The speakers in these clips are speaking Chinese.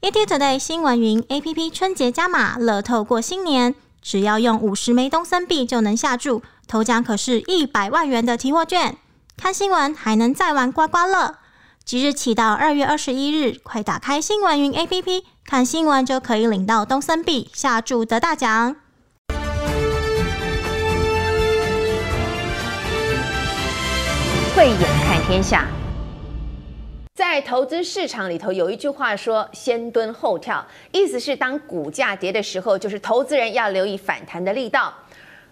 ETtoday 新闻云 APP 春节加码，乐透过新年，只要用五十枚东森币就能下注，头奖可是一百万元的提货券。看新闻还能再玩刮刮乐。即日起到二月二十一日，快打开新闻云 APP，看新闻就可以领到东森币，下注得大奖。慧眼看天下，在投资市场里头有一句话说“先蹲后跳”，意思是当股价跌的时候，就是投资人要留意反弹的力道。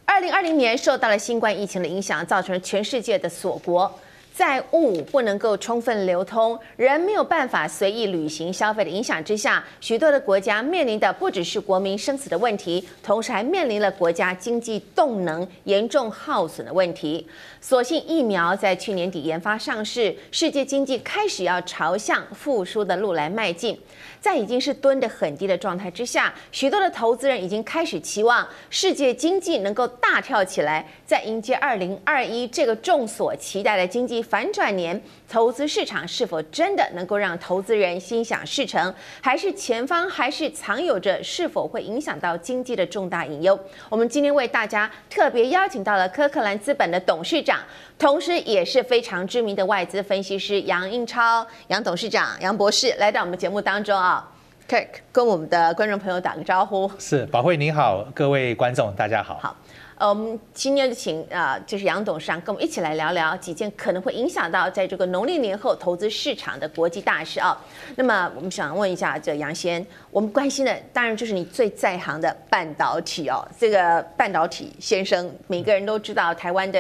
二零二零年受到了新冠疫情的影响，造成了全世界的锁国。在物不能够充分流通，人没有办法随意旅行消费的影响之下，许多的国家面临的不只是国民生死的问题，同时还面临了国家经济动能严重耗损的问题。所幸疫苗在去年底研发上市，世界经济开始要朝向复苏的路来迈进。在已经是蹲得很低的状态之下，许多的投资人已经开始期望世界经济能够大跳起来，在迎接二零二一这个众所期待的经济反转年，投资市场是否真的能够让投资人心想事成，还是前方还是藏有着是否会影响到经济的重大隐忧？我们今天为大家特别邀请到了科克兰资本的董事长，同时也是非常知名的外资分析师杨应超杨董事长杨博士来到我们节目当中啊，，Kirk 跟我们的观众朋友打个招呼。是宝慧您好，各位观众大家好。好。呃，我们今天就请啊、呃，就是杨董事长跟我们一起来聊聊几件可能会影响到在这个农历年后投资市场的国际大事啊。那么我们想问一下，这杨先，我们关心的当然就是你最在行的半导体哦。这个半导体先生，每个人都知道，台湾的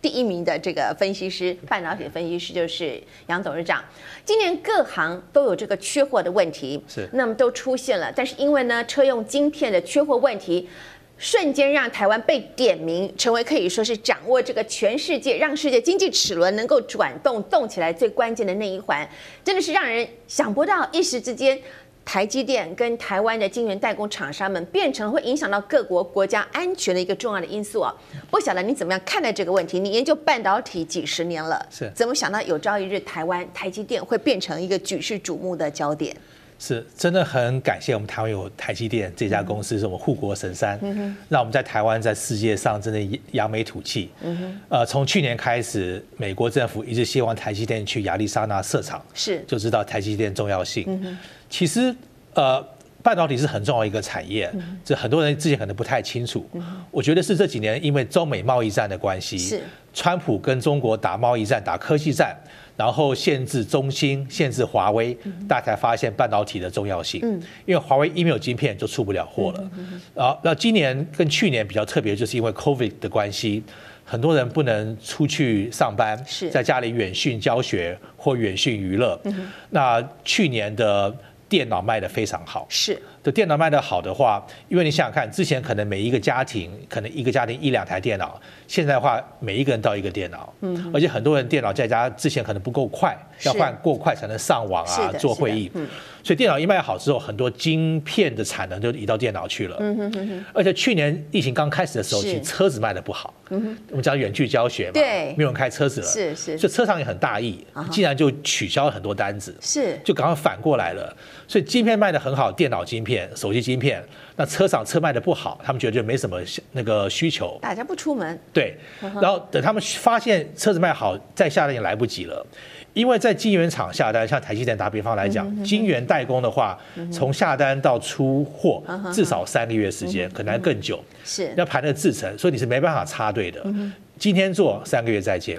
第一名的这个分析师，半导体分析师就是杨董事长。今年各行都有这个缺货的问题，是，那么都出现了，但是因为呢，车用晶片的缺货问题。瞬间让台湾被点名，成为可以说是掌握这个全世界，让世界经济齿轮能够转动动起来最关键的那一环，真的是让人想不到，一时之间，台积电跟台湾的晶圆代工厂商们变成会影响到各国国家安全的一个重要的因素啊！不晓得你怎么样看待这个问题？你研究半导体几十年了，是怎么想到有朝一日台湾台积电会变成一个举世瞩目的焦点？是真的很感谢我们台湾有台积电这家公司，是我们护国神山，让我们在台湾在世界上真的扬眉吐气。呃，从去年开始，美国政府一直希望台积电去亚利桑那设厂，是就知道台积电重要性。其实，呃，半导体是很重要一个产业，这很多人之前可能不太清楚。我觉得是这几年因为中美贸易战的关系，是川普跟中国打贸易战、打科技战。然后限制中兴，限制华为，大家才发现半导体的重要性。因为华为一没有晶片就出不了货了。然后那今年跟去年比较特别，就是因为 COVID 的关系，很多人不能出去上班，在家里远训教学或远训娱乐。那去年的电脑卖得非常好。是。的电脑卖得好的话，因为你想想看，之前可能每一个家庭可能一个家庭一两台电脑，现在的话每一个人到一个电脑，嗯，而且很多人电脑在家之前可能不够快，要换过快才能上网啊，做会议，嗯，所以电脑一卖好之后，很多晶片的产能就移到电脑去了，嗯哼哼哼，而且去年疫情刚开始的时候，其实车子卖的不好，嗯哼，我们讲远距教学嘛，对，没有人开车子了，是是，所以车厂也很大意，竟然就取消了很多单子，是，就赶快反过来了，所以晶片卖的很好，电脑晶片。手机晶片，那车厂车卖的不好，他们觉得就没什么那个需求，大家不出门。对，然后等他们发现车子卖好，再下单也来不及了，因为在晶圆厂下单，像台积电打比方来讲，晶圆代工的话，从下单到出货至少三个月时间，可能更久。是要排那个制程，所以你是没办法插队的。今天做，三个月再见。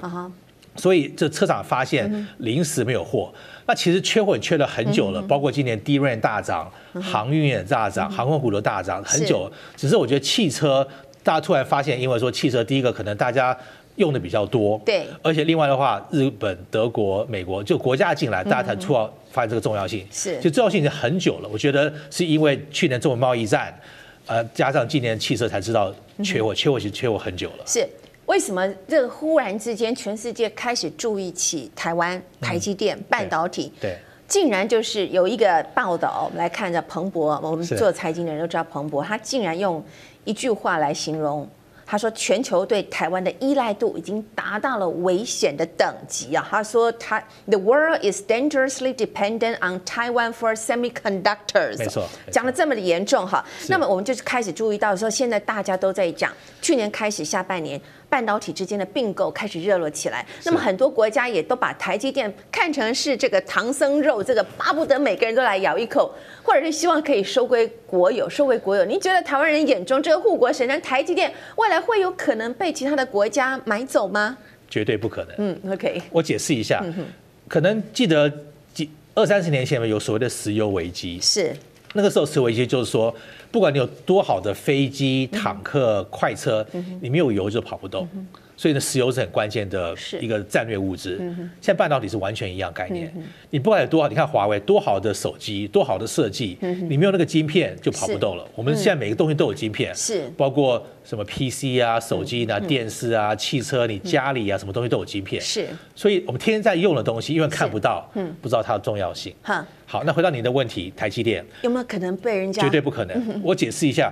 所以这车厂发现临时没有货，那其实缺货也缺了很久了，包括今年 DRAM 大涨，航运也大涨，航空股都大涨很久。只是我觉得汽车，大家突然发现，因为说汽车第一个可能大家用的比较多，对，而且另外的话，日本、德国、美国就国家进来，大家才突然发现这个重要性。是，就重要性已经很久了。我觉得是因为去年中美贸易战，呃，加上今年汽车才知道缺货，缺货其实缺货很久了。是。为什么这个忽然之间，全世界开始注意起台湾台积电半导体？对，竟然就是有一个报道，我们来看着彭博，我们做财经的人都知道彭博，他竟然用一句话来形容，他说全球对台湾的依赖度已经达到了危险的等级啊。他说他 The world is dangerously dependent on Taiwan for semiconductors。没错，讲的这么的严重哈。那么我们就是开始注意到说，现在大家都在讲，去年开始下半年。半导体之间的并购开始热络起来，那么很多国家也都把台积电看成是这个唐僧肉，这个巴不得每个人都来咬一口，或者是希望可以收归国有，收归国有。您觉得台湾人眼中这个护国神山台积电未来会有可能被其他的国家买走吗？绝对不可能。嗯，OK，我解释一下，可能记得几二三十年前有所谓的石油危机，是那个时候石油危机就是说。不管你有多好的飞机、坦克、快车，你没有油就跑不动。所以呢，石油是很关键的一个战略物资。现在半导体是完全一样概念。你不管有多好，你看华为多好的手机，多好的设计，你没有那个晶片就跑不动了。我们现在每个东西都有晶片，是包括什么 PC 啊、手机啊、电视啊、汽车，你家里啊什么东西都有晶片。是，所以我们天天在用的东西，因为看不到，嗯不知道它的重要性。好，那回到你的问题，台积电有没有可能被人家？绝对不可能。我解释一下，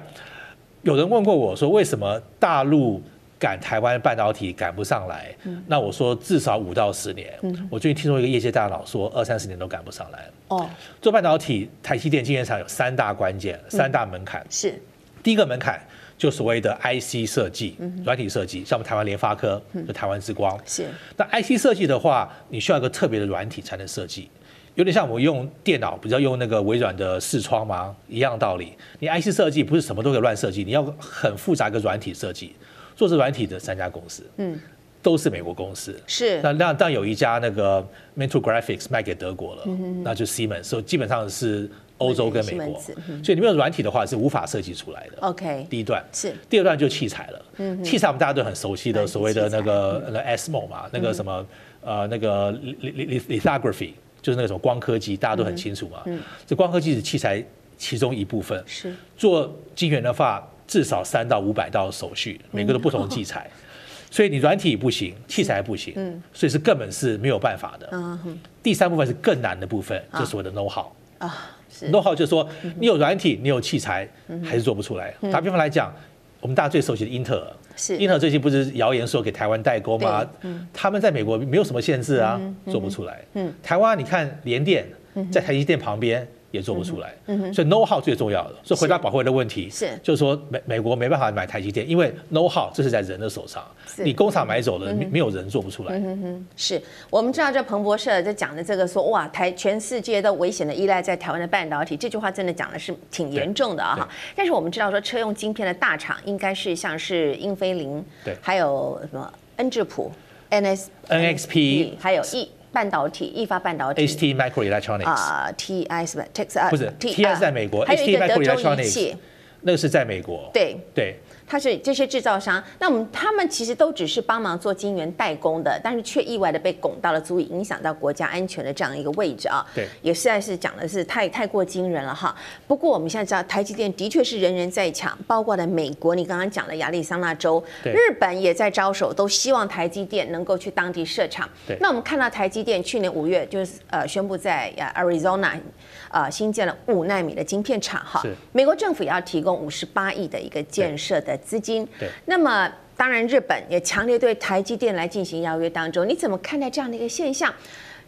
有人问过我说，为什么大陆？赶台湾半导体赶不上来，那我说至少五到十年。我最近听说一个业界大佬说，二三十年都赶不上来。哦，做半导体，台积电晶圆厂有三大关键、三大门槛。是，第一个门槛就所谓的 IC 设计、软体设计，像我们台湾联发科就台湾之光。是，那 IC 设计的话，你需要一个特别的软体才能设计，有点像我们用电脑，比较用那个微软的视窗吗？一样道理。你 IC 设计不是什么都可以乱设计，你要很复杂一个软体设计。做这软体的三家公司，嗯，都是美国公司，是。那那但有一家那个 Mentor Graphics 卖给德国了，嗯、那就 Siemens，所以基本上是欧洲跟美国。嗯、所以你没有软体的话是无法设计出来的。OK，第一段是。第二段就器材了，嗯，器材我们大家都很熟悉的所谓的那个那 ASML 嘛，那个什么呃那个 lithography 就是那个什么光刻机，大家都很清楚嘛。嗯。这光刻机是器材其中一部分。是。做晶圆的话。至少三到五百道手续，每个都不同的器材，所以你软体不行，器材不行，所以是根本是没有办法的。第三部分是更难的部分，就是所谓的 know how 啊，know how 就是说你有软体，你有器材，还是做不出来。打比方来讲，我们大家最熟悉的英特尔，是。英特尔最近不是谣言说给台湾代工吗？他们在美国没有什么限制啊，做不出来。台湾你看联电在台积电旁边。也做不出来，所以 know how 最重要的。所以回答宝慧的问题，是就是说美美国没办法买台积电，因为 know how 这是在人的手上，你工厂买走了，没、嗯、没有人做不出来。嗯哼，是我们知道这彭博社在讲的这个说哇，台全世界都危险的依赖在台湾的半导体，这句话真的讲的是挺严重的啊。但是我们知道说车用晶片的大厂应该是像是英飞凌，对，还有什么恩智浦、NS、NXP，还有 E。半导体，意法半导体，HT Microelectronics 啊，TI 是不是？Texas 不是，TI 是在美国，H T Microelectronics 那个是在美国，对对。它是这些制造商，那我们他们其实都只是帮忙做晶圆代工的，但是却意外的被拱到了足以影响到国家安全的这样一个位置啊。对，也实在是讲的是太太过惊人了哈。不过我们现在知道，台积电的确是人人在抢，包括了美国，你刚刚讲的亚利桑那州，对日本也在招手，都希望台积电能够去当地设厂。对，那我们看到台积电去年五月就是呃宣布在呃 Arizona。呃，新建了五纳米的晶片厂哈，是美国政府也要提供五十八亿的一个建设的资金。对，对那么当然日本也强烈对台积电来进行邀约当中，你怎么看待这样的一个现象？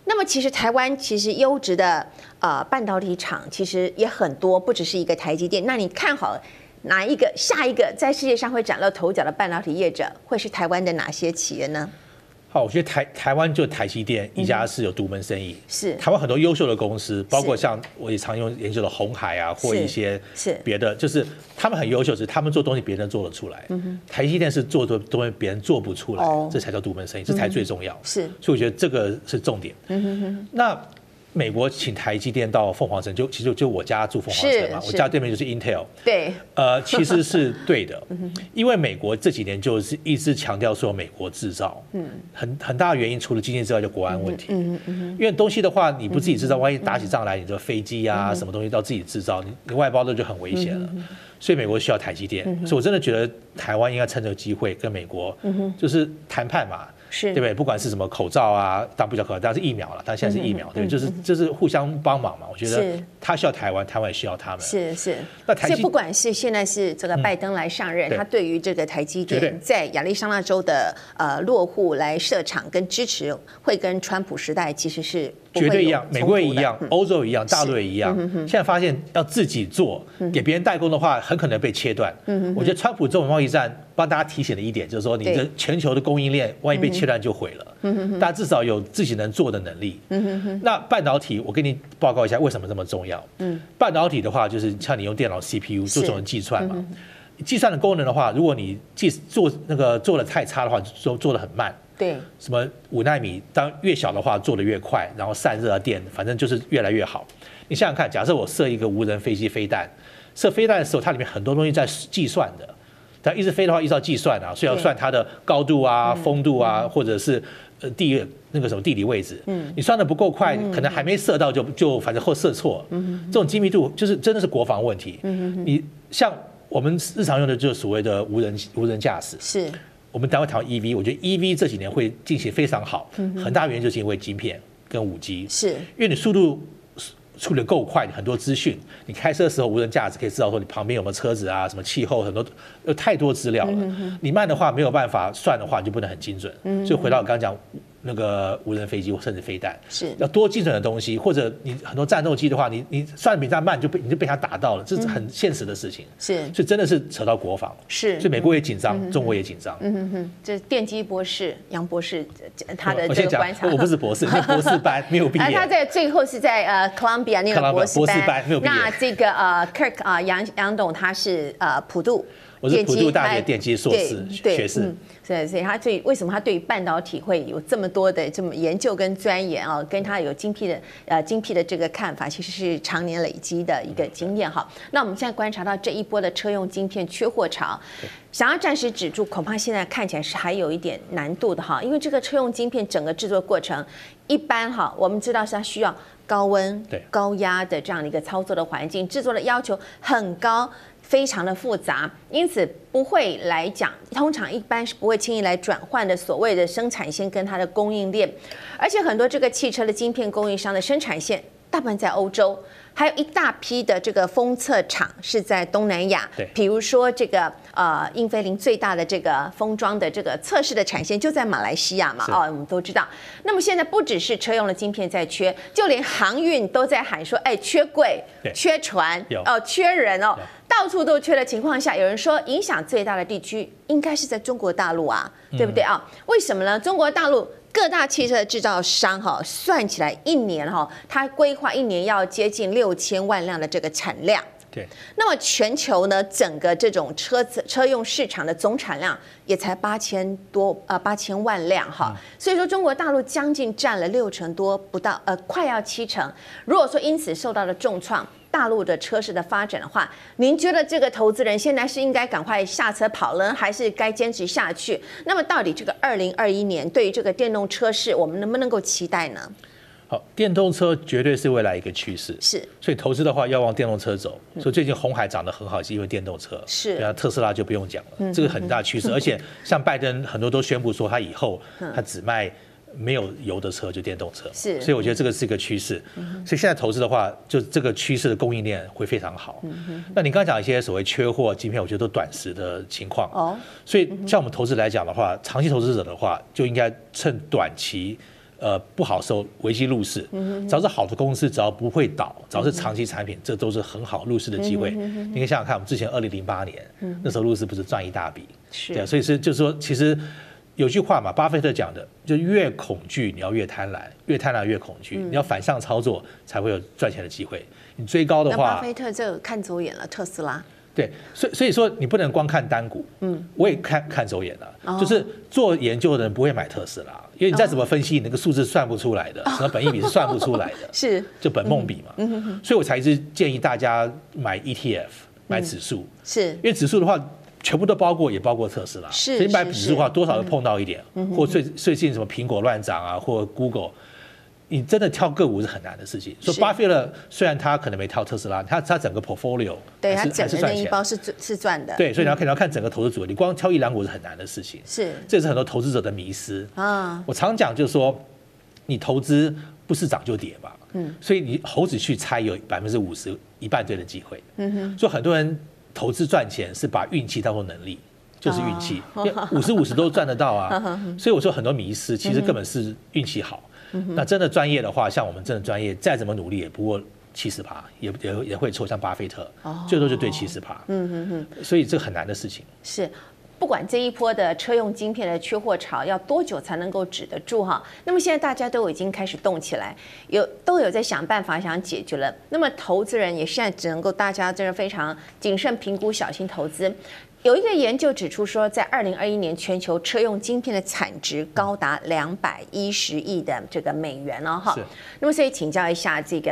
那么其实台湾其实优质的呃半导体厂其实也很多，不只是一个台积电。那你看好哪一个下一个在世界上会崭露头角的半导体业者，会是台湾的哪些企业呢？好，我觉得台台湾就台积电一家是有独门生意。是台湾很多优秀的公司，包括像我也常用研究的红海啊，或一些是别的，就是他们很优秀，是他们做东西别人做得出来。台积电是做的东西别人做不出来，这才叫独门生意，这才最重要。是，所以我觉得这个是重点。那。美国请台积电到凤凰城，就其实就我家住凤凰城嘛，我家对面就是 Intel。对，呃，其实是对的，因为美国这几年就是一直强调说美国制造，嗯，很很大的原因除了经济之外，就国安问题，嗯嗯，因为东西的话你不自己制造，万一打起仗来，你的飞机啊什么东西都要自己制造，你你外包的就很危险了，所以美国需要台积电，所以我真的觉得台湾应该趁这个机会跟美国，就是谈判嘛。是对不对？不管是什么口罩啊，当然不叫口罩，当然是疫苗了。但现在是疫苗，嗯、对，就是就是互相帮忙嘛。我觉得他需要台湾，台湾也需要他们。是是。那台积，所以不管是现在是这个拜登来上任，嗯、他对于这个台积电在亚利桑那州的呃落户来设厂跟支持，会跟川普时代其实是绝对一样，美国也一样，欧洲也一样，大陆也一样。现在发现要自己做，给别人代工的话，很可能被切断。我觉得川普这种贸易战帮大家提醒了一点，就是说你的全球的供应链万一被切断就毁了。大家至少有自己能做的能力。那半导体，我给你报告一下为什么这么重要。嗯半导体的话，就是像你用电脑 CPU 做这种计算嘛，计算的功能的话，如果你计做那个做的太差的话，做做的很慢。对，什么五纳米，当越小的话做的越快，然后散热电，反正就是越来越好。你想想看，假设我设一个无人飞机飞弹，设飞弹的时候，它里面很多东西在计算的。它一直飞的话，依照计算啊，所以要算它的高度啊、风度啊，或者是呃地那个什么地理位置。嗯，你算的不够快，可能还没射到就就反正或射错。嗯，这种精密度就是真的是国防问题。嗯，你像我们日常用的就是所谓的无人无人驾驶。是。我们单位谈 EV，我觉得 EV 这几年会进行非常好，很大原因就是因为晶片跟五 G，是因为你速度处理够快，很多资讯，你开车的时候无人驾驶可以知道说你旁边有没有车子啊，什么气候，很多有太多资料了。你慢的话没有办法算的话，你就不能很精准。所以回到我刚刚讲。那个无人飞机或甚至飞弹，是要多精准的东西，或者你很多战斗机的话，你你算的比它慢，就被你就被它打到了，这是很现实的事情。是，所以真的是扯到国防。是，所以美国也紧张，中国也紧张。嗯哼哼，这电机博士杨博士他的这个观察，我不是博士，博士班没有毕业。他在最后是在呃 Columbia 那个博士班，没有毕业。那这个呃 Kirk 啊杨杨董他是呃普渡。我是普渡大学电机硕士学士，嗯，对，所以他对为什么他对于半导体会有这么多的这么研究跟钻研啊，跟他有精辟的呃精辟的这个看法，其实是常年累积的一个经验哈。那我们现在观察到这一波的车用晶片缺货潮，想要暂时止住，恐怕现在看起来是还有一点难度的哈，因为这个车用晶片整个制作过程一般哈，我们知道是它需要高温、高压的这样的一个操作的环境，制作的要求很高。非常的复杂，因此不会来讲，通常一般是不会轻易来转换的所谓的生产线跟它的供应链，而且很多这个汽车的晶片供应商的生产线大部分在欧洲。还有一大批的这个封测厂是在东南亚，对，比如说这个呃英飞凌最大的这个封装的这个测试的产线就在马来西亚嘛，哦，我们都知道。那么现在不只是车用的晶片在缺，就连航运都在喊说，哎，缺柜、缺船，哦，缺人哦，到处都缺的情况下，有人说影响最大的地区应该是在中国大陆啊，对不对啊？为什么呢？中国大陆。各大汽车制造商哈，算起来一年哈，它规划一年要接近六千万辆的这个产量。对。那么全球呢，整个这种车子车用市场的总产量也才八千多呃八千万辆哈。所以说中国大陆将近占了六成多，不到呃快要七成。如果说因此受到了重创。大陆的车市的发展的话，您觉得这个投资人现在是应该赶快下车跑了，还是该坚持下去？那么到底这个二零二一年对于这个电动车市，我们能不能够期待呢？好，电动车绝对是未来一个趋势，是，所以投资的话要往电动车走。所以最近红海涨得很好，是因为电动车，是，然后，特斯拉就不用讲了，这个很大趋势。而且像拜登很多都宣布说，他以后他只卖。没有油的车就电动车，是，所以我觉得这个是一个趋势。所以现在投资的话，就这个趋势的供应链会非常好。那你刚刚讲一些所谓缺货晶片，我觉得都短时的情况。哦，所以像我们投资来讲的话，长期投资者的话，就应该趁短期呃不好受危机入市。只要是好的公司，只要不会倒，只要是长期产品，这都是很好入市的机会。你可以想想看，我们之前二零零八年那时候入市不是赚一大笔？是，对，所以是就是说其实。有句话嘛，巴菲特讲的，就越恐惧你要越贪婪，越贪婪越恐惧，你要反向操作才会有赚钱的机会。你追高的话，巴菲特就看走眼了特斯拉。对，所以所以说你不能光看单股，嗯，我也看看走眼了，就是做研究的人不会买特斯拉，因为你再怎么分析，你那个数字算不出来的，什么本益比是算不出来的，是。就本梦比嘛，所以我才一直建议大家买 ETF，买指数，是。因为指数的话。全部都包括，也包括特斯拉。是，所以买指数的话，多少会碰到一点。或最最近什么苹果乱涨啊，或 Google，你真的挑个股是很难的事情。所以巴菲特虽然他可能没挑特斯拉，他他整个 portfolio 对他整个那一包是是赚的。对，所以你要看你要看整个投资组合，你光挑一两股是很难的事情。是，这是很多投资者的迷失啊。我常讲就是说，你投资不是涨就跌吧？嗯，所以你猴子去猜有百分之五十一半对的机会，嗯哼，所以很多人投资赚钱是把运气当做能力，就是运气，五十五十都赚得到啊，所以我说很多迷失其实根本是运气好，那真的专业的话，像我们真的专业，再怎么努力也不过七十趴，也也也会抽，像巴菲特，最多就对七十趴，嗯嗯嗯，所以这个很难的事情。是。不管这一波的车用晶片的缺货潮要多久才能够止得住哈？那么现在大家都已经开始动起来，有都有在想办法想解决了。那么投资人也现在只能够大家真的非常谨慎评估，小心投资。有一个研究指出说，在二零二一年全球车用晶片的产值高达两百一十亿的这个美元哦哈。那么所以请教一下这个。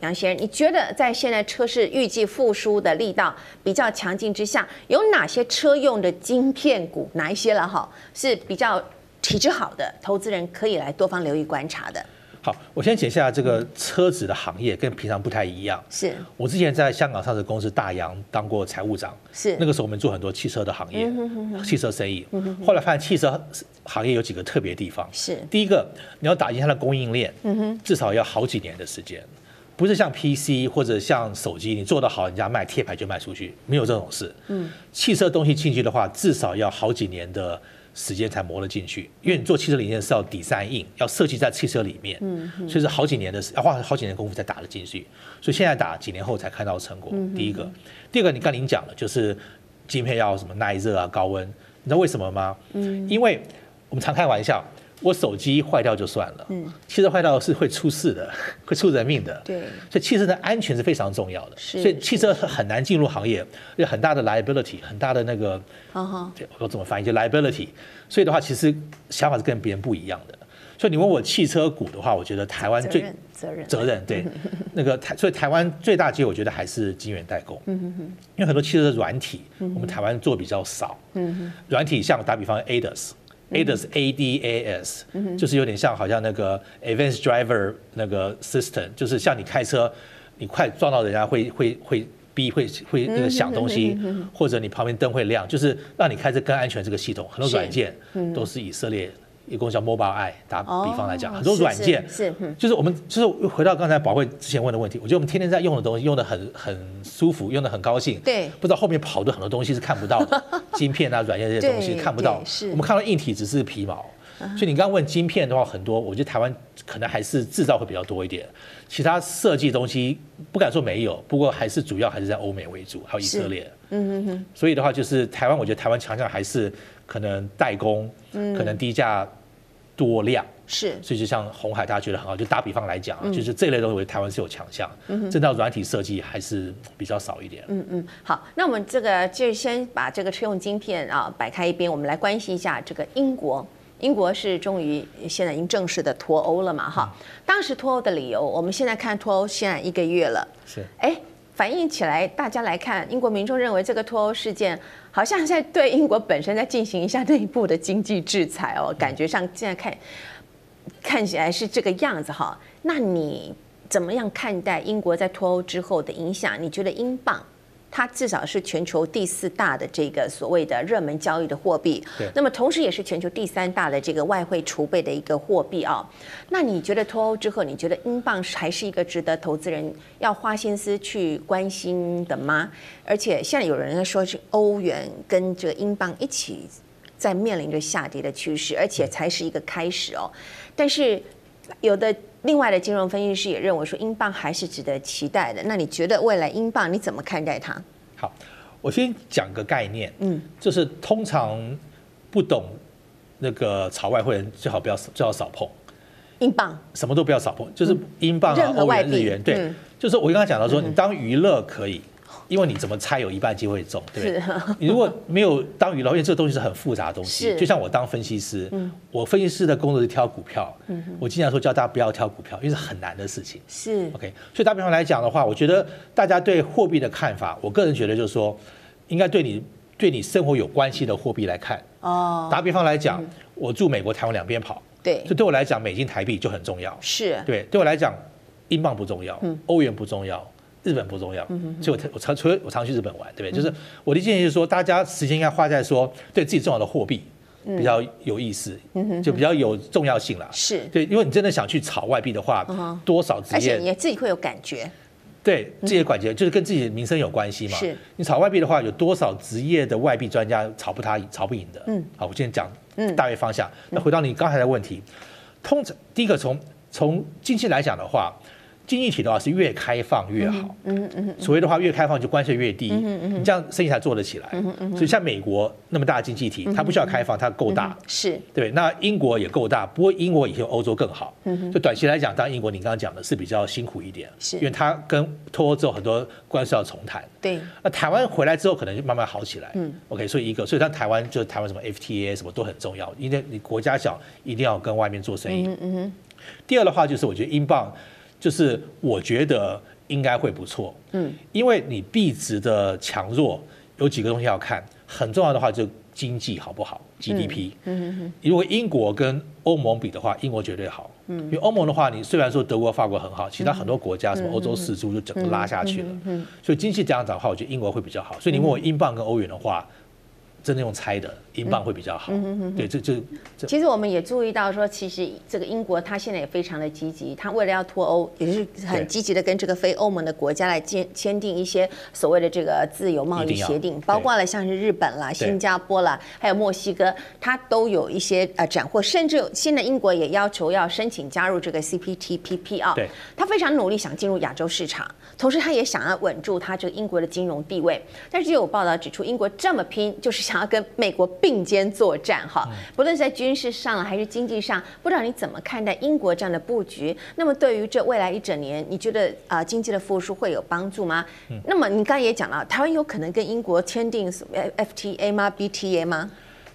杨先生，你觉得在现在车市预计复苏的力道比较强劲之下，有哪些车用的晶片股，哪一些了哈，是比较体质好的，投资人可以来多方留意观察的？好，我先解一下这个车子的行业跟平常不太一样。是我之前在香港上市公司大洋当过财务长，是那个时候我们做很多汽车的行业，汽车生意。后来发现汽车行业有几个特别地方，是第一个你要打进它的供应链，至少要好几年的时间。不是像 PC 或者像手机，你做得好，人家卖贴牌就卖出去，没有这种事。嗯，汽车东西进去的话，至少要好几年的时间才磨得进去，因为你做汽车零件是要 design in，要设计在汽车里面，嗯，所以是好几年的，要花好几年功夫才打得进去。所以现在打几年后才看到成果。第一个，第二个，你刚您讲了就是晶片要什么耐热啊、高温，你知道为什么吗？嗯，因为我们常开玩笑。我手机坏掉就算了，嗯，汽车坏掉是会出事的，会出人命的，对，所以汽车的安全是非常重要的，是，所以汽车很难进入行业，有很大的 liability，很大的那个，哦吼，我怎么翻译就 liability，所以的话其实想法是跟别人不一样的，所以你问我汽车股的话，我觉得台湾最责任责任。对，那个台，所以台湾最大机会我觉得还是晶圆代工，嗯因为很多汽车的软体，我们台湾做比较少，嗯哼，软体像打比方 ADAS。ADAS A D A S，就是有点像好像那个 Advanced Driver 那个 System，就是像你开车，你快撞到人家会会会逼会会那个响东西，或者你旁边灯会亮，就是让你开车更安全。这个系统很多软件都是以色列。一共叫 Mobileye，打比方来讲，很多软件是，就是我们就是回到刚才宝慧之前问的问题，我觉得我们天天在用的东西，用的很很舒服，用的很高兴，对，不知道后面跑的很多东西是看不到的，晶片啊、软件这些东西看不到，是，我们看到硬体只是皮毛，所以你刚刚问晶片的话，很多，我觉得台湾可能还是制造会比较多一点，其他设计东西不敢说没有，不过还是主要还是在欧美为主，还有以色列，嗯嗯嗯，所以的话就是台湾，我觉得台湾强项还是可能代工，可能低价。多量是，所以就像红海，大家觉得很好。就打比方来讲，嗯、就是这类东西，台湾是有强项。嗯哼，这套软体设计还是比较少一点。嗯嗯，好，那我们这个就先把这个车用晶片啊摆开一边，我们来关心一下这个英国。英国是终于现在已经正式的脱欧了嘛？哈、嗯，当时脱欧的理由，我们现在看脱欧现在一个月了，是，哎，反映起来，大家来看，英国民众认为这个脱欧事件。好像在对英国本身在进行一下内部的经济制裁哦，感觉上现在看看起来是这个样子哈。那你怎么样看待英国在脱欧之后的影响？你觉得英镑？它至少是全球第四大的这个所谓的热门交易的货币，对。那么同时也是全球第三大的这个外汇储备的一个货币啊。那你觉得脱欧之后，你觉得英镑还是一个值得投资人要花心思去关心的吗？而且现在有人在说是欧元跟这个英镑一起在面临着下跌的趋势，而且才是一个开始哦。但是有的。另外的金融分析师也认为说，英镑还是值得期待的。那你觉得未来英镑你怎么看待它？好，我先讲个概念，嗯，就是通常不懂那个炒外汇人最好不要最好少碰英镑，什么都不要少碰，就是英镑啊、欧元、日元，对，就是我刚刚讲到说，你当娱乐可以。因为你怎么猜有一半机会中，对不对？是你如果没有当娱乐，因为这个东西是很复杂的东西。是就像我当分析师，嗯、我分析师的工作是挑股票。嗯、我经常说叫大家不要挑股票，因为是很难的事情。是 OK，所以打比方来讲的话，我觉得大家对货币的看法，我个人觉得就是说，应该对你对你生活有关系的货币来看。哦。打比方来讲，嗯、我住美国、台湾两边跑。对。所以对我来讲，美金、台币就很重要。是。对，对我来讲，英镑不重要，嗯、欧元不重要。日本不重要，所以我我常除我常去日本玩，对不对？就是我的建议是说，大家时间应该花在说对自己重要的货币，比较有意思，就比较有重要性了。是对，因为你真的想去炒外币的话，多少职业，而且你自己会有感觉。对，这些感觉就是跟自己的名声有关系嘛。是你炒外币的话，有多少职业的外币专家炒不他炒不赢的？嗯，好，我今天讲大约方向。那回到你刚才的问题，通常第一个从从近期来讲的话。经济体的话是越开放越好，嗯嗯，所谓的话越开放就关税越低，嗯嗯，你这样生意才做得起来，嗯嗯，所以像美国那么大的经济体，它不需要开放，它够大，是。对。那英国也够大，不过英国以前欧洲更好，嗯，就短期来讲，当然英国你刚刚讲的是比较辛苦一点，是，因为它跟脱欧之后很多关税要重谈，对。那台湾回来之后可能就慢慢好起来，嗯，OK，所以一个，所以像台湾就台湾什么 FTA 什么都很重要，因为你国家小，一定要跟外面做生意，嗯嗯。第二的话就是我觉得英镑。就是我觉得应该会不错，嗯，因为你币值的强弱有几个东西要看，很重要的话就经济好不好，GDP，嗯嗯，如果英国跟欧盟比的话，英国绝对好，嗯，因为欧盟的话，你虽然说德国、法国很好，其他很多国家什么欧洲四猪就整个拉下去了，嗯，所以经济这样讲的话，我觉得英国会比较好。所以你问我英镑跟欧元的话。真的用猜的，英镑会比较好。嗯、对，这这这。其实我们也注意到说，其实这个英国它现在也非常的积极，它为了要脱欧，也是很积极的跟这个非欧盟的国家来签签订一些所谓的这个自由贸易协定，包括了像是日本啦、新加坡啦，还有墨西哥，它都有一些呃斩获，甚至现在英国也要求要申请加入这个 CPTPP 啊。对。它非常努力想进入亚洲市场，同时它也想要稳住它这个英国的金融地位。但是就有报道指出，英国这么拼，就是想。要跟美国并肩作战，哈，不论是在军事上还是经济上，不知道你怎么看待英国这样的布局？那么对于这未来一整年，你觉得啊经济的复苏会有帮助吗？嗯，那么你刚才也讲了，台湾有可能跟英国签订什么 FTA 吗？BTA 吗？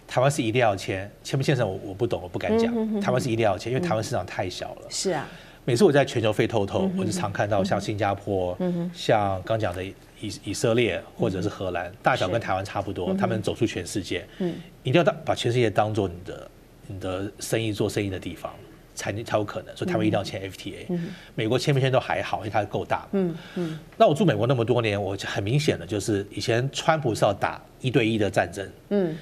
台湾是一定要签，签不签上我我不懂，我不敢讲。台湾是一定要签，因为台湾市场太小了。是啊，每次我在全球飞透透，我就常看到像新加坡，嗯像刚讲的。以以色列或者是荷兰，大小跟台湾差不多，他们走出全世界，嗯，一定要当把全世界当做你的你的生意做生意的地方，才才有可能。所以台湾一定要签 FTA，美国签不签都还好，因为它够大，嗯嗯。那我住美国那么多年，我很明显的就是以前川普是要打一对一的战争，嗯。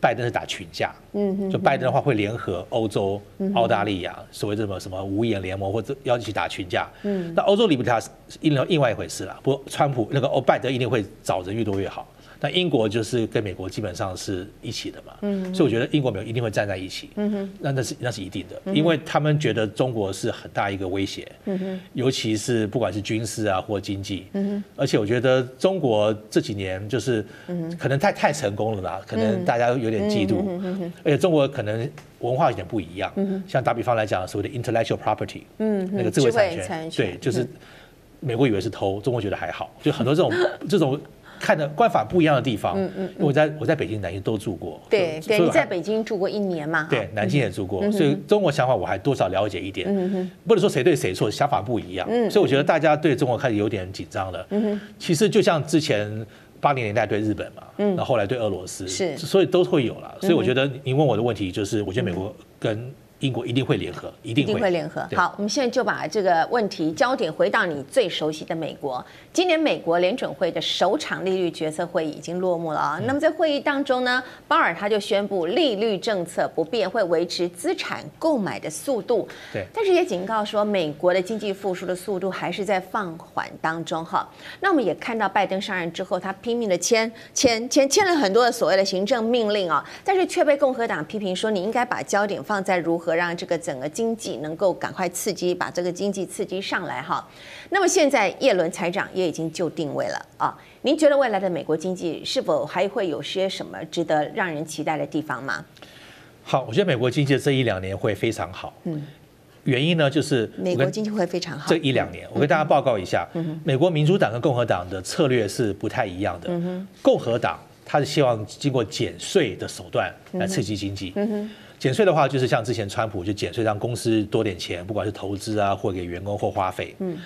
拜登是打群架，嗯，就拜登的话会联合欧洲、澳大利亚，所谓的什么什么五眼联盟，或者要一起打群架，嗯，那欧洲理不开是另另外一回事了。不过川普那个欧拜登一定会找人越多越好。那英国就是跟美国基本上是一起的嘛，嗯，所以我觉得英国美国一定会站在一起，嗯哼，那那是那是一定的，因为他们觉得中国是很大一个威胁，嗯哼，尤其是不管是军事啊或经济，嗯哼，而且我觉得中国这几年就是，嗯，可能太太成功了啦，可能大家有点嫉妒，而且中国可能文化有点不一样，嗯，像打比方来讲，所谓的 intellectual property，嗯，那个智慧产权，对，就是美国以为是偷，中国觉得还好，就很多这种 这种。看的观法不一样的地方，嗯嗯，因为我在我在北京、南京都住过，对对，你在北京住过一年嘛？对，南京也住过，所以中国想法我还多少了解一点，嗯哼，不能说谁对谁错，想法不一样，嗯，所以我觉得大家对中国开始有点紧张了，嗯哼，其实就像之前八零年代对日本嘛，嗯，那后来对俄罗斯，是，所以都会有了，所以我觉得你问我的问题就是，我觉得美国跟。英国一定会联合，一定会，一定会联合。好，我们现在就把这个问题焦点回到你最熟悉的美国。今年美国联准会的首场利率决策会议已经落幕了啊。那么在会议当中呢，鲍尔他就宣布利率政策不变，会维持资产购买的速度。对。但是也警告说，美国的经济复苏的速度还是在放缓当中哈。那我们也看到拜登上任之后，他拼命的签签签签了很多的所谓的行政命令啊，但是却被共和党批评说，你应该把焦点放在如何。让这个整个经济能够赶快刺激，把这个经济刺激上来哈。那么现在叶伦财长也已经就定位了啊。您觉得未来的美国经济是否还会有些什么值得让人期待的地方吗？好，我觉得美国经济这一两年会非常好。嗯，原因呢就是美国经济会非常好。这一两年，我跟大家报告一下，美国民主党跟共和党的策略是不太一样的。共和党他是希望经过减税的手段来刺激经济。减税的话，就是像之前川普就减税，让公司多点钱，不管是投资啊，或给员工或花费。嗯，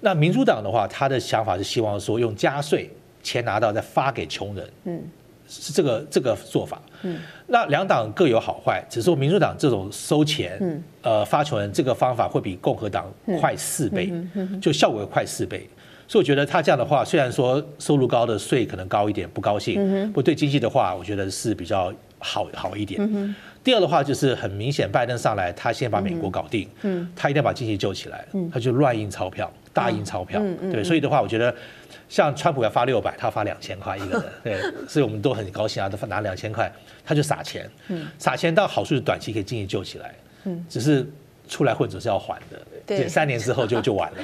那民主党的话，他的想法是希望说用加税，钱拿到再发给穷人。嗯，是这个这个做法。嗯，那两党各有好坏，只是说民主党这种收钱，嗯，呃，发穷人这个方法会比共和党快四倍，就效果会快四倍。所以我觉得他这样的话，虽然说收入高的税可能高一点，不高兴，不过对经济的话，我觉得是比较好好一点。第二的话就是很明显，拜登上来，他先把美国搞定，嗯，他一定要把经济救起来，嗯，他就乱印钞票，大印钞票，对，所以的话，我觉得像川普要发六百，他发两千块一个人，对，所以我们都很高兴啊，他拿两千块，他就撒钱，嗯，撒钱到好处是短期可以经济救起来，嗯，只是出来混总是要还的，对，三年之后就就完了，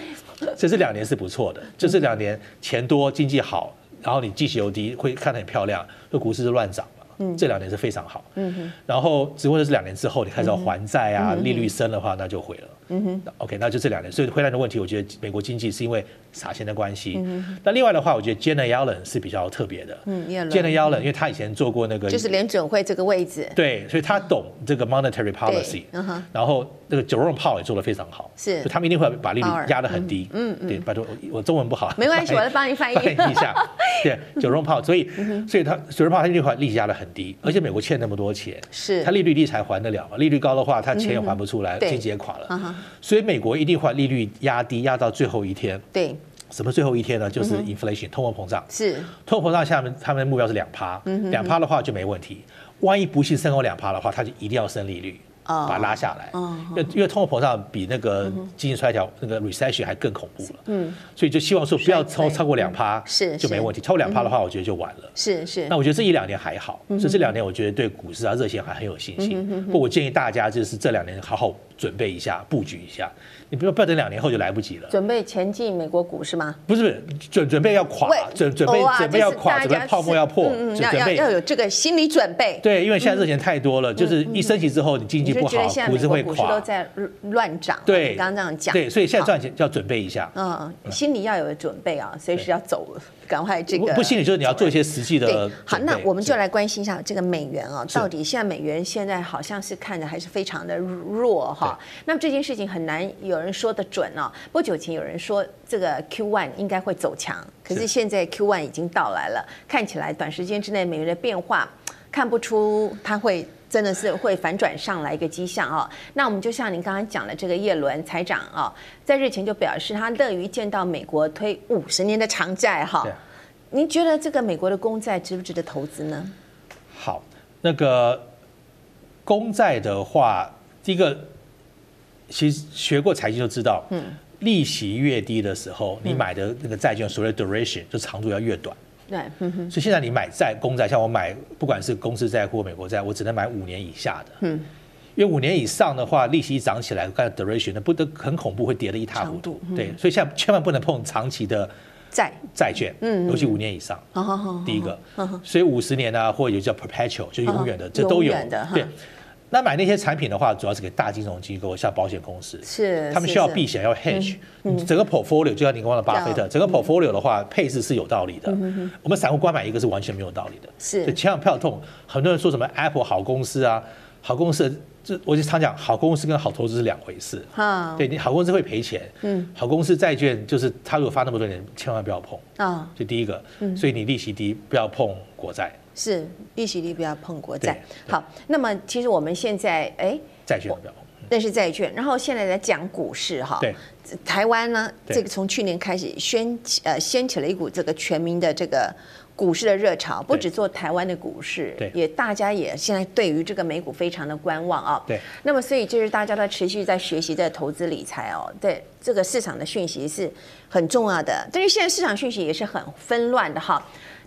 所 以这两年是不错的，就这两年钱多经济好，然后你利息又低，会看得很漂亮，这股市就乱涨。嗯，这两年是非常好。嗯哼，然后只不过是两年之后，你开始要还债啊，利率升的话，那就毁了。嗯哼，OK，那就这两年。所以回来的问题，我觉得美国经济是因为撒钱的关系。那另外的话，我觉得 Janet Yellen 是比较特别的。嗯，Janet Yellen，因为他以前做过那个，就是联准会这个位置。对，所以他懂这个 monetary policy。嗯哼，然后那个 Jerome Powell 也做得非常好。是，他们一定会把利率压得很低。嗯嗯，对，拜托我中文不好。没关系，我来帮你翻译一下。对，Jerome Powell，所以所以他 Jerome Powell 他一定会利息压得很低，而且美国欠那么多钱，是，他利率低才还得了嘛？利率高的话，他钱也还不出来，经济也垮了。所以美国一定会利率压低，压到最后一天。对，什么最后一天呢？就是 inflation 通货膨胀。是，通货膨胀下面他们的目标是两趴，两趴的话就没问题。万一不幸升高两趴的话，他就一定要升利率。把它拉下来，因为因为通货膨胀比那个经济衰退那个 recession 还更恐怖了，嗯，所以就希望说不要超超过两趴，是就没问题，超过两趴的话，我觉得就完了，是是。那我觉得这一两年还好，所以这两年我觉得对股市啊热钱还很有信心。不过我建议大家就是这两年好好准备一下，布局一下。你不要不要等两年后就来不及了。准备前进美国股市吗？不是不是，准准备要垮，准准备准备要垮，准备泡沫要破，准备要有这个心理准备。对，因为现在热钱太多了，就是一升息之后，你经济不好，股市会垮。股市都在乱涨。对，刚刚这样讲。对，所以现在赚钱就要准备一下。嗯，心里要有准备啊，随时要走了。赶快这个不，不心里就是你要做一些实际的。对，好，那我们就来关心一下这个美元啊，到底现在美元现在好像是看着还是非常的弱哈。那么这件事情很难有人说得准哦。不久前有人说这个 Q one 应该会走强，可是现在 Q one 已经到来了，看起来短时间之内美元的变化看不出它会真的是会反转上来一个迹象哦。那我们就像您刚刚讲的这个叶伦财长啊，在日前就表示他乐于见到美国推五十年的长债哈。您觉得这个美国的公债值不值得投资呢？好，那个公债的话，第一个其实学过财经就知道，嗯，利息越低的时候，你买的那个债券所谓 duration 就长度要越短。对，嗯。所以现在你买债公债，像我买不管是公司债或美国债，我只能买五年以下的。嗯。因为五年以上的话，利息一涨起来，看 duration 那不得很恐怖，会跌得一塌糊涂。对，所以现在千万不能碰长期的。债债券，嗯，尤其五年以上，第一个，所以五十年啊，或者叫 perpetual，就永远的，这都有。对，那买那些产品的话，主要是给大金融机构，像保险公司，是，他们需要避险，要 hedge，整个 portfolio 就像你刚刚的巴菲特，整个 portfolio 的话，配置是有道理的。我们散户光买一个是完全没有道理的，是，千万不要痛。很多人说什么 Apple 好公司啊，好公司。这我就常讲，好公司跟好投资是两回事。啊，对，你好公司会赔钱。嗯，好公司债券就是他如果发那么多年，千万不要碰。啊，就第一个，所以你利息低，不要碰国债。是，利息率不要碰国债。好，那么其实我们现在哎，债券。那是债券，然后现在来讲股市哈。对，台湾呢，这个从去年开始掀起呃掀起了一股这个全民的这个。股市的热潮不只做台湾的股市，也大家也现在对于这个美股非常的观望啊。对，那么所以就是大家都持续在学习在投资理财哦。对，这个市场的讯息是很重要的，但是现在市场讯息也是很纷乱的哈。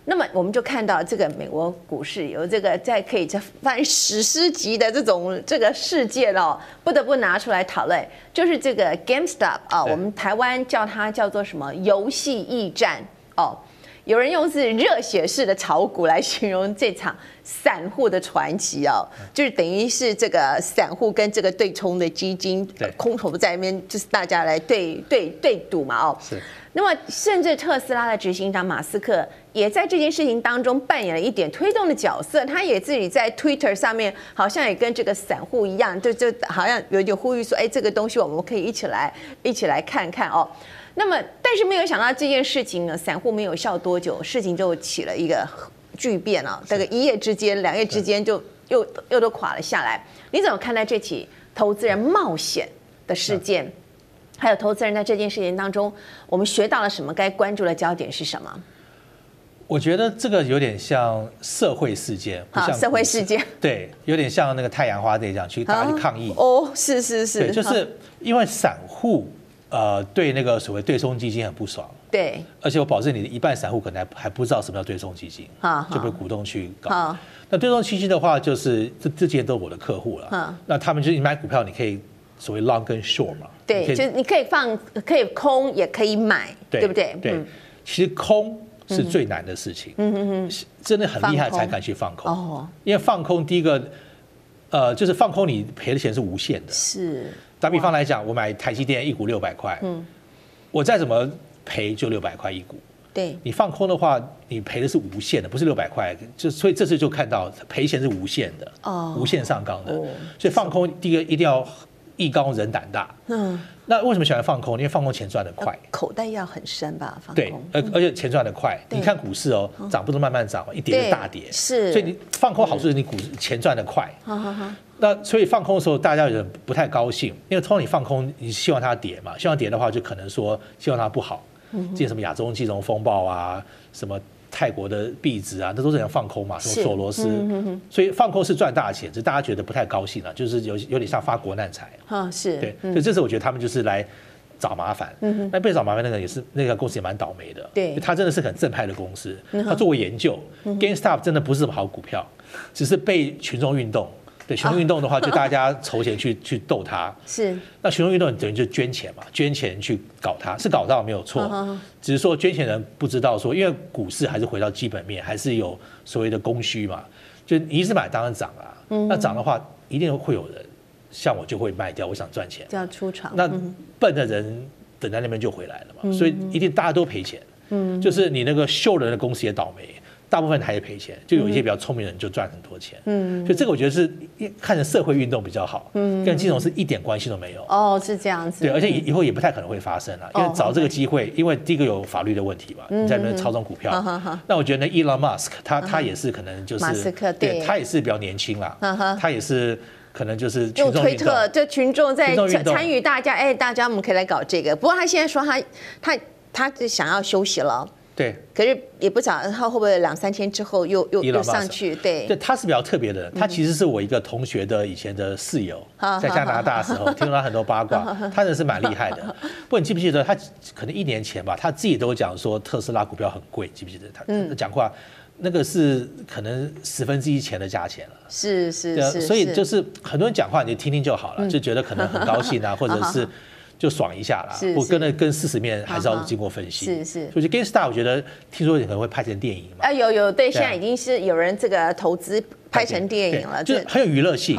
那么我们就看到这个美国股市有这个在可以这翻史诗级的这种这个事件哦，不得不拿出来讨论，就是这个 GameStop 啊，我们台湾叫它叫做什么游戏驿站哦。有人用是热血式的炒股来形容这场散户的传奇哦，就是等于是这个散户跟这个对冲的基金空头在那边，就是大家来对对对赌嘛哦。是。那么甚至特斯拉的执行长马斯克也在这件事情当中扮演了一点推动的角色，他也自己在 Twitter 上面好像也跟这个散户一样，就就好像有点呼吁说，哎，这个东西我们可以一起来一起来看看哦。那么，但是没有想到这件事情呢，散户没有笑多久，事情就起了一个巨变啊！这个一夜之间、两夜之间就又又都垮了下来。你怎么看待这起投资人冒险的事件？还有投资人在这件事情当中，我们学到了什么？该关注的焦点是什么？我觉得这个有点像社会事件，不像社会事件，对，有点像那个太阳花这样去大家去抗议。哦，是是是，对，就是因为散户呃对那个所谓对冲基金很不爽，对，而且我保证你的一半散户可能还还不知道什么叫对冲基金，就被股东去搞。那对冲基金的话，就是这这些都是我的客户了，那他们就是你买股票，你可以所谓 long 跟 short 嘛，对，就是你可以放，可以空，也可以买，对不对？对，其实空。是最难的事情，嗯嗯嗯，真的很厉害才敢去放空，哦，因为放空第一个，呃，就是放空你赔的钱是无限的，是。打比方来讲，我买台积电一股六百块，嗯，我再怎么赔就六百块一股，对。你放空的话，你赔的是无限的，不是六百块，就所以这次就看到赔钱是无限的，哦，无限上纲的，所以放空第一个一定要艺高人胆大，嗯。那为什么喜欢放空？因为放空钱赚得快，口袋要很深吧？放空对，而而且钱赚得快。你看股市哦，涨不是慢慢涨，一跌就大跌。是，所以你放空好处是你股钱赚得快。那所以放空的时候，大家有点不太高兴，因为通常你放空，你希望它跌嘛？希望跌的话，就可能说希望它不好。之前什么亚洲金融风暴啊，什么。泰国的币值啊，那都是人放空嘛，什么索罗斯，所以放空是赚大钱，只是大家觉得不太高兴了，就是有有点像发国难财。啊，是。对，所以这次我觉得他们就是来找麻烦，那被找麻烦那个也是那个公司也蛮倒霉的，对，他真的是很正派的公司，他做过研究，GameStop 真的不是什么好股票，只是被群众运动。对群众运动的话，就大家筹钱去去斗它。是。那群众运动等于就捐钱嘛，捐钱去搞它，是搞到没有错。只是说捐钱人不知道说，因为股市还是回到基本面，还是有所谓的供需嘛。就你一直买当然涨啊。那涨的话，一定会有人像我就会卖掉，我想赚钱。出场。那笨的人等在那边就回来了嘛。所以一定大家都赔钱。嗯。就是你那个秀人的公司也倒霉。大部分还是赔钱，就有一些比较聪明的人就赚很多钱。嗯，所以这个我觉得是看着社会运动比较好。嗯，跟金融是一点关系都没有。哦，是这样子。对，而且以后也不太可能会发生了，因为找这个机会，因为第一个有法律的问题嘛，你在那边操纵股票。那我觉得呢，Elon Musk 他他也是可能就是马斯克，对，他也是比较年轻啦。他也是可能就是用推特，就群众在参与，大家哎，大家我们可以来搞这个。不过他现在说他他他就想要休息了。对，可是也不知道他会不会两三天之后又又又上去。对，对，他是比较特别的人，他其实是我一个同学的以前的室友，在加拿大的时候 听说他很多八卦，他人是蛮厉害的。不过你记不记得他可能一年前吧，他自己都讲说特斯拉股票很贵，记不记得？他讲话那个是可能十分之一钱的价钱了。是是是，所以就是很多人讲话你就听听就好了，就觉得可能很高兴啊，或者是。就爽一下啦，我跟那跟事实面还是要经过分析。是是，所以 Gamestar 我觉得听说可能会拍成电影嘛。啊有有对，现在已经是有人这个投资拍成电影了，就是很有娱乐性。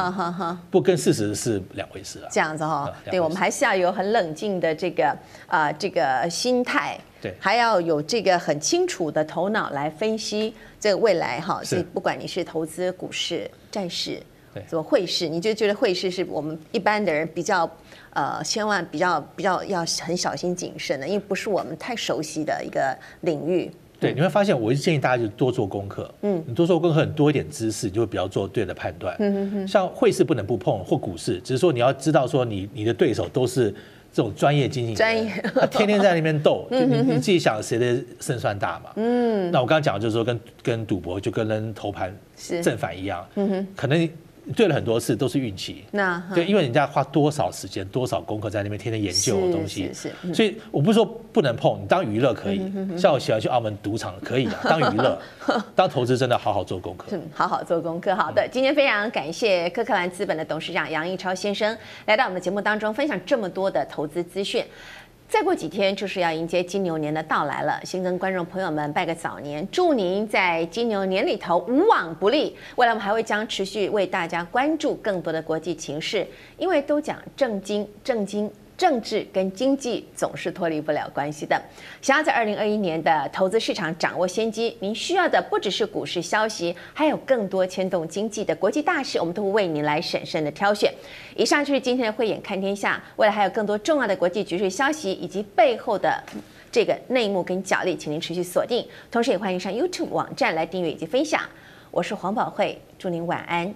不跟事实是两回事啊。这样子哈，对我们还是要有很冷静的这个啊这个心态，对，还要有这个很清楚的头脑来分析这个未来哈。所以不管你是投资股市、债市，对，什么汇市，你就觉得汇市是我们一般的人比较。呃，千万比较比较要很小心谨慎的，因为不是我们太熟悉的一个领域。对，你会发现，我一直建议大家就多做功课。嗯，你多做功课，多一点知识，你就会比较做对的判断。嗯嗯嗯。像汇市不能不碰，或股市，只是说你要知道，说你你的对手都是这种专业经纪人，专业，他天天在那边斗，就 你你自己想谁的胜算大嘛？嗯。那我刚刚讲的就是说，跟跟赌博就跟人头盘正反一样。嗯哼。可能。对了很多次都是运气，那对，因为人家花多少时间、多少功课在那边天天研究的东西，是，是，所以我不是说不能碰，你当娱乐可以，像我喜欢去澳门赌场可以啊，当娱乐，当投资真的好好做功课，嗯，好好做功课。好的，今天非常感谢科克兰资本的董事长杨一超先生来到我们的节目当中，分享这么多的投资资讯。再过几天就是要迎接金牛年的到来了，先跟观众朋友们拜个早年，祝您在金牛年里头无往不利。未来我们还会将持续为大家关注更多的国际情势，因为都讲正经，正经。政治跟经济总是脱离不了关系的。想要在二零二一年的投资市场掌握先机，您需要的不只是股市消息，还有更多牵动经济的国际大事，我们都会为您来审慎的挑选。以上就是今天的慧眼看天下。未来还有更多重要的国际局势消息以及背后的这个内幕跟角力，请您持续锁定。同时也欢迎上 YouTube 网站来订阅以及分享。我是黄宝慧，祝您晚安。